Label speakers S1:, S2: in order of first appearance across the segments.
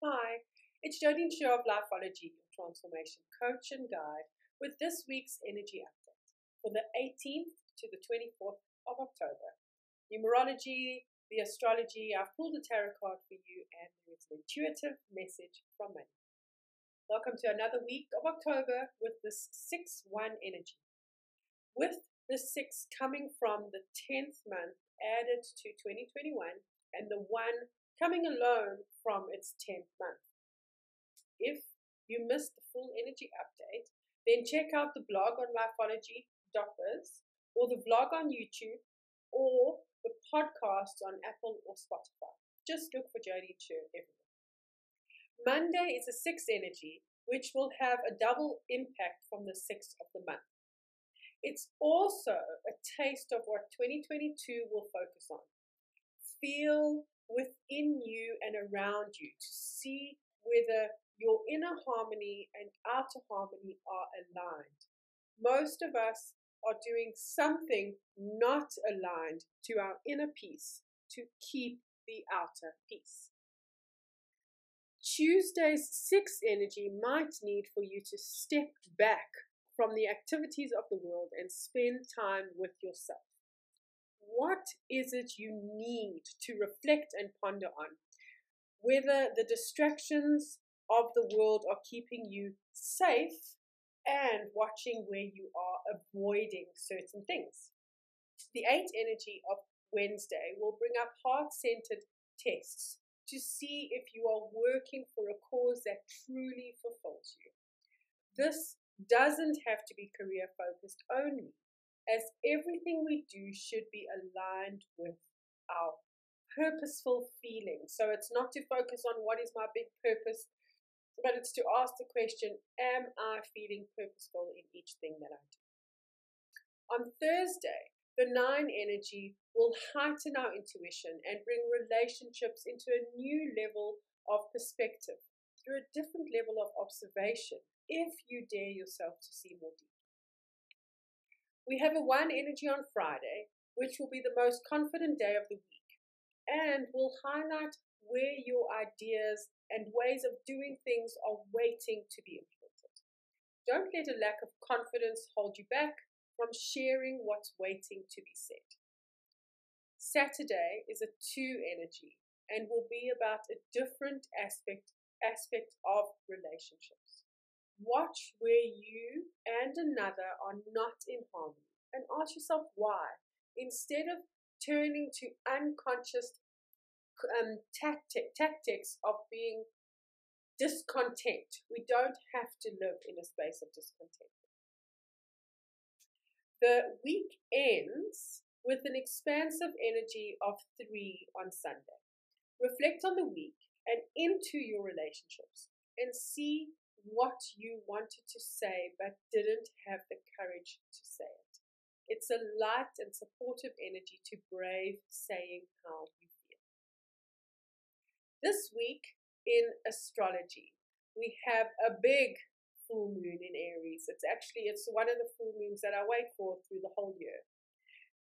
S1: Hi, it's Jodine Shaw of Lifeology, your transformation coach and guide, with this week's energy update for the 18th to the 24th of October. Numerology, the astrology, I've pulled a tarot card for you, and it's an intuitive message from me. Welcome to another week of October with this 6 1 energy. With the 6 coming from the 10th month added to 2021 and the 1 coming alone from its 10th month. If you missed the full energy update, then check out the blog on lifeology.biz or the vlog on YouTube or the podcast on Apple or Spotify. Just look for Jodine Shaw everywhere. Monday is a sixth energy, which will have a double impact from the sixth of the month. It's also a taste of what 2022 will focus on. Feel within you and around you to see whether your inner harmony and outer harmony are aligned. Most of us are doing something not aligned to our inner peace to keep the outer peace. Tuesday's sixth energy might need for you to step back from the activities of the world and spend time with yourself what is it you need to reflect and ponder on? Whether the distractions of the world are keeping you safe and watching where you are avoiding certain things. The eight energy of Wednesday will bring up heart centered tests to see if you are working for a cause that truly fulfills you. This doesn't have to be career focused only as everything we do should be aligned with our purposeful feeling. So it's not to focus on what is my big purpose, but it's to ask the question Am I feeling purposeful in each thing that I do? On Thursday, the nine energy will heighten our intuition and bring relationships into a new level of perspective through a different level of observation if you dare yourself to see more deeply. We have a one energy on Friday, which will be the most confident day of the week and will highlight where your ideas and ways of doing things are waiting to be implemented. Don't let a lack of confidence hold you back from sharing what's waiting to be said. Saturday is a two energy and will be about a different aspect aspect of relationships. Watch where you and another are not in harmony and ask yourself why. Instead of turning to unconscious um, tactic, tactics of being discontent, we don't have to live in a space of discontent. The week ends with an expansive energy of three on Sunday. Reflect on the week and into your relationships and see what you wanted to say but didn't have the courage to say it. It's a light and supportive energy to brave saying how you feel. This week in astrology, we have a big full moon in Aries. It's actually it's one of the full moons that I wait for through the whole year.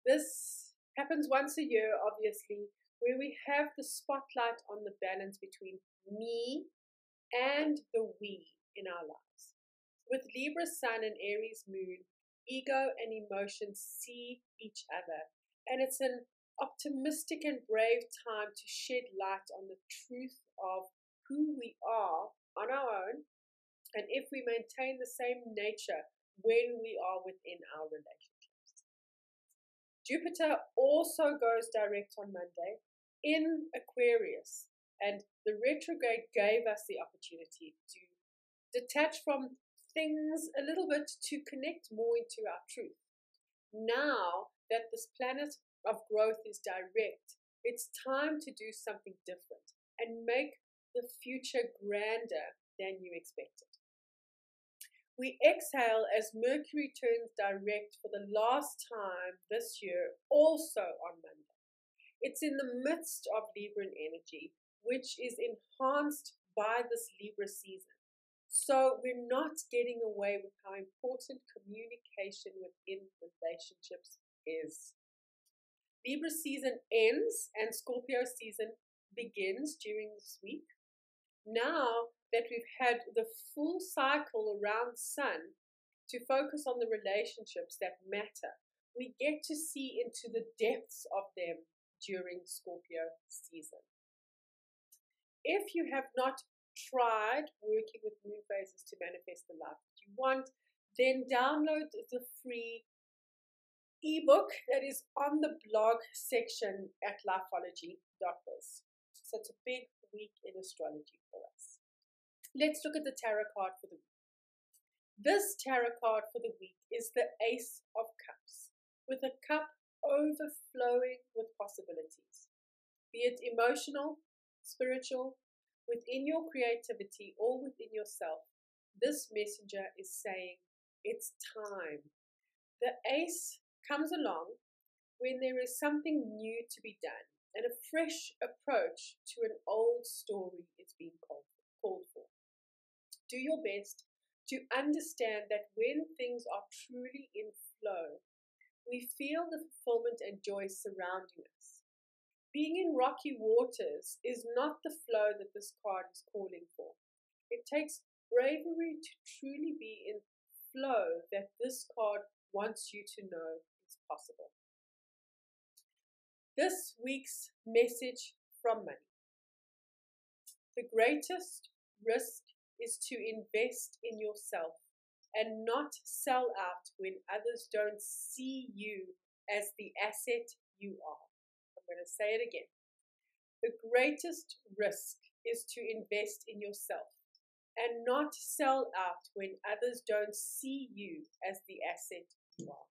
S1: This happens once a year, obviously, where we have the spotlight on the balance between me and the we in our lives. With Libra Sun and Aries Moon, ego and emotion see each other, and it's an optimistic and brave time to shed light on the truth of who we are on our own, and if we maintain the same nature when we are within our relationships. Jupiter also goes direct on Monday in Aquarius, and the retrograde gave us the opportunity to detach from things a little bit to connect more into our truth. Now that this planet of growth is direct, it's time to do something different and make the future grander than you expected. We exhale as Mercury turns direct for the last time this year, also on Monday. It's in the midst of Libran energy, which is enhanced by this Libra season. So we're not getting away with how important communication within relationships is. Libra season ends and Scorpio season begins during this week. Now that we've had the full cycle around Sun to focus on the relationships that matter, we get to see into the depths of them during Scorpio season. If you have not tried working with moon phases to manifest the life that you want, then download the free ebook that is on the blog section at lifeology.biz. So it's a big week in astrology for us. Let's look at the tarot card for the week. This tarot card for the week is the Ace of Cups, with a cup overflowing with possibilities, be it emotional, spiritual, within your creativity, or within yourself. This messenger is saying, It's time. The ace comes along when there is something new to be done and a fresh approach to an old story is being called, called for. Do your best to understand that when things are truly in flow, we feel the fulfillment and joy surrounding us. Being in rocky waters is not the flow that this card is calling for. It takes bravery to truly be in flow that this card wants you to know is possible. This week's message from money. The greatest risk is to invest in yourself and not sell out when others don't see you as the asset you are. I'm going to say it again. The greatest risk is to invest in yourself and not sell out when others don't see you as the asset you hmm. are.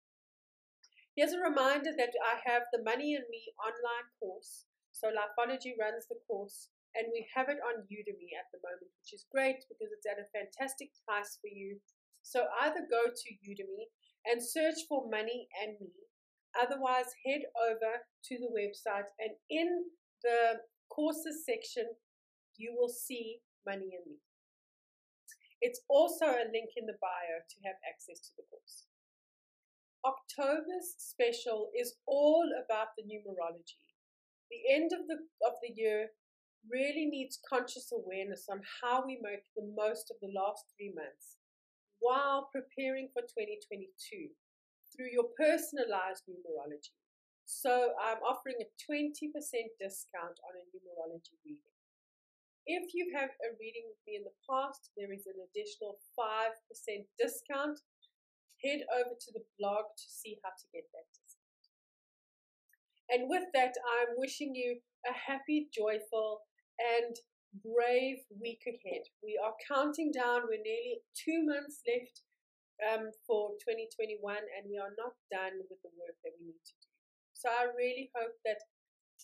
S1: Here's a reminder that I have the Money and Me online course. So Lifeology runs the course and we have it on Udemy at the moment, which is great because it's at a fantastic price for you. So either go to Udemy and search for Money and Me. Otherwise, head over to the website and in the courses section, you will see Money and Me. It's also a link in the bio to have access to the course. October's special is all about the numerology. The end of the of the year really needs conscious awareness on how we make the most of the last three months while preparing for 2022 through your personalized numerology. So I'm offering a 20% discount on a numerology reading. If you have a reading with me in the past, there is an additional 5% discount head over to the blog to see how to get that discount. And with that, I'm wishing you a happy, joyful, and brave week ahead. We are counting down, we're nearly two months left um, for 2021, and we are not done with the work that we need to do. So I really hope that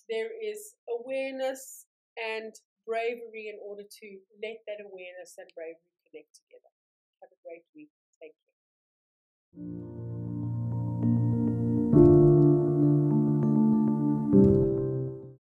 S1: there is awareness and bravery in order to let that awareness and bravery connect together. Have a great week. Thank you.